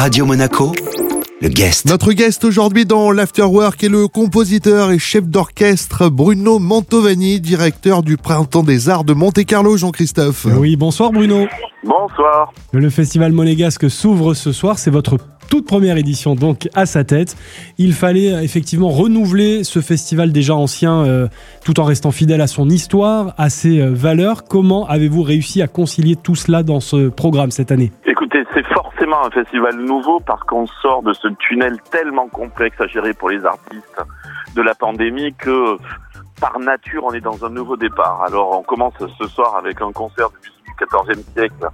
Radio Monaco, le guest. Notre guest aujourd'hui dans l'Afterwork est le compositeur et chef d'orchestre Bruno Mantovani, directeur du Printemps des Arts de Monte-Carlo, Jean-Christophe. Oui, bonsoir Bruno. Bonsoir. Le festival monégasque s'ouvre ce soir, c'est votre toute première édition donc à sa tête. Il fallait euh, effectivement renouveler ce festival déjà ancien euh, tout en restant fidèle à son histoire, à ses euh, valeurs. Comment avez-vous réussi à concilier tout cela dans ce programme cette année? Un festival nouveau parce qu'on sort de ce tunnel tellement complexe à gérer pour les artistes de la pandémie que par nature on est dans un nouveau départ. Alors on commence ce soir avec un concert du XIVe siècle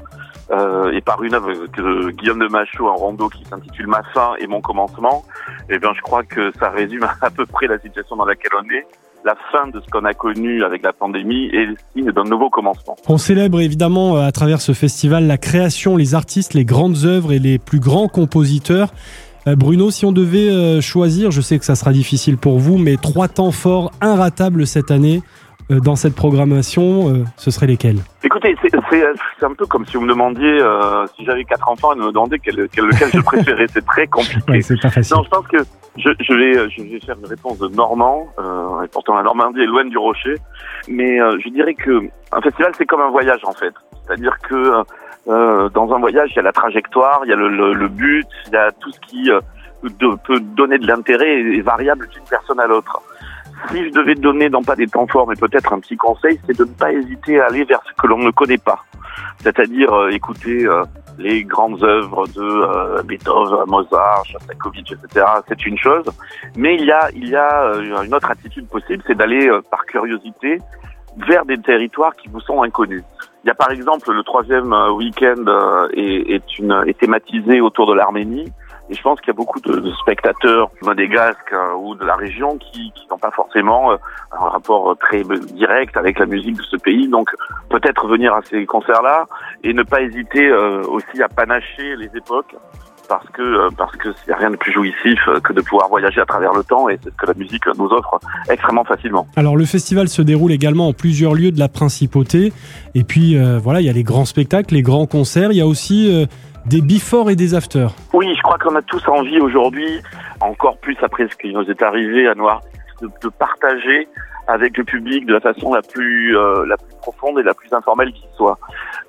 euh, et par une œuvre de Guillaume de Machaut, un rondeau qui s'intitule Ma fin et mon commencement, eh bien je crois que ça résume à peu près la situation dans laquelle on est la fin de ce qu'on a connu avec la pandémie et le signe d'un nouveau commencement. On célèbre évidemment euh, à travers ce festival la création, les artistes, les grandes œuvres et les plus grands compositeurs. Euh, Bruno, si on devait euh, choisir, je sais que ça sera difficile pour vous, mais trois temps forts inratables cette année dans cette programmation, ce seraient lesquels? Écoutez, c'est un peu comme si vous me demandiez si j'avais quatre enfants et me demandiez quel, quel, lequel je préférais. c'est très compliqué. Ouais, c'est pas facile. Non, je pense que je, je, vais, je vais faire une réponse de Normand. Euh, et pourtant, la Normandie est loin du rocher. Mais euh, je dirais que un festival, c'est comme un voyage en fait. C'est-à-dire que euh, dans un voyage, il y a la trajectoire, il y a le, le, le but, il y a tout ce qui euh, de, peut donner de l'intérêt et est variable d'une personne à l'autre. Si je devais donner, non pas des temps forts, mais peut-être un petit conseil, c'est de ne pas hésiter à aller vers ce que l'on ne connaît pas. C'est-à-dire euh, écouter euh, les grandes œuvres de euh, Beethoven, Mozart, Shostakovich, etc. C'est une chose, mais il y a il y a euh, une autre attitude possible, c'est d'aller euh, par curiosité vers des territoires qui vous sont inconnus. Il y a par exemple le troisième euh, week-end est, est, une, est thématisé autour de l'Arménie. Et je pense qu'il y a beaucoup de, spectateurs monégasques euh, ou de la région qui, qui n'ont pas forcément euh, un rapport très direct avec la musique de ce pays. Donc peut-être venir à ces concerts-là et ne pas hésiter euh, aussi à panacher les époques parce que euh, parce que c'est rien de plus jouissif que de pouvoir voyager à travers le temps et c'est ce que la musique nous offre extrêmement facilement. Alors le festival se déroule également en plusieurs lieux de la principauté et puis euh, voilà il y a les grands spectacles, les grands concerts, il y a aussi euh, des before et des after. Oui, je crois qu'on a tous envie aujourd'hui, encore plus après ce qui nous est arrivé à Noir, de, partager avec le public de la façon la plus euh, la plus profonde et la plus informelle qui soit.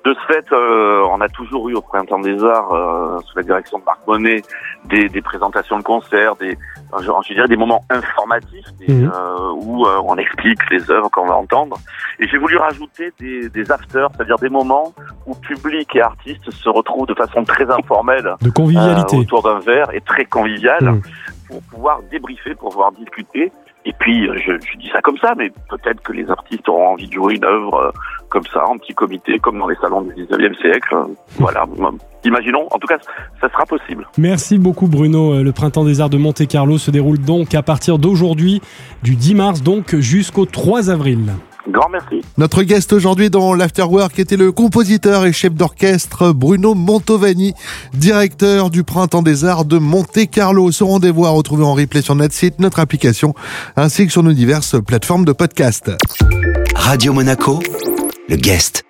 De ce fait, euh, on a toujours eu au Printemps des Arts, euh, sous la direction de Marc Monet, des, des présentations de concerts, des je, je dirais des moments informatifs des, Mhm. euh, où euh, on explique les œuvres qu'on va entendre. Et j'ai voulu rajouter des, des afters, c'est-à-dire des moments où public et artistes se retrouvent de façon très informelle De convivialité. euh, autour d'un verre et très convivial Mm. pour pouvoir débriefer, pour pouvoir discuter. Et puis, euh, je, je dis ça comme ça, mais peut-être que les artistes auront envie de jouer une œuvre euh, comme ça, en petit comité, comme dans les salons du 19e siècle. Euh, Voilà. Imaginons. En tout cas, ça sera possible. Merci beaucoup Bruno. Le printemps des arts de Monte-Carlo se déroule donc à partir d'aujourd'hui, du 10 mars donc jusqu'au 3 avril. Grand merci. Notre guest aujourd'hui dans l'Afterwork était le compositeur et chef d'orchestre Bruno Mantovani, directeur du Printemps des Arts de Monte-Carlo. Ce rendez-vous à retrouver en replay sur notre site, notre application, ainsi que sur nos diverses plateformes de podcast. Radio Monaco, le guest.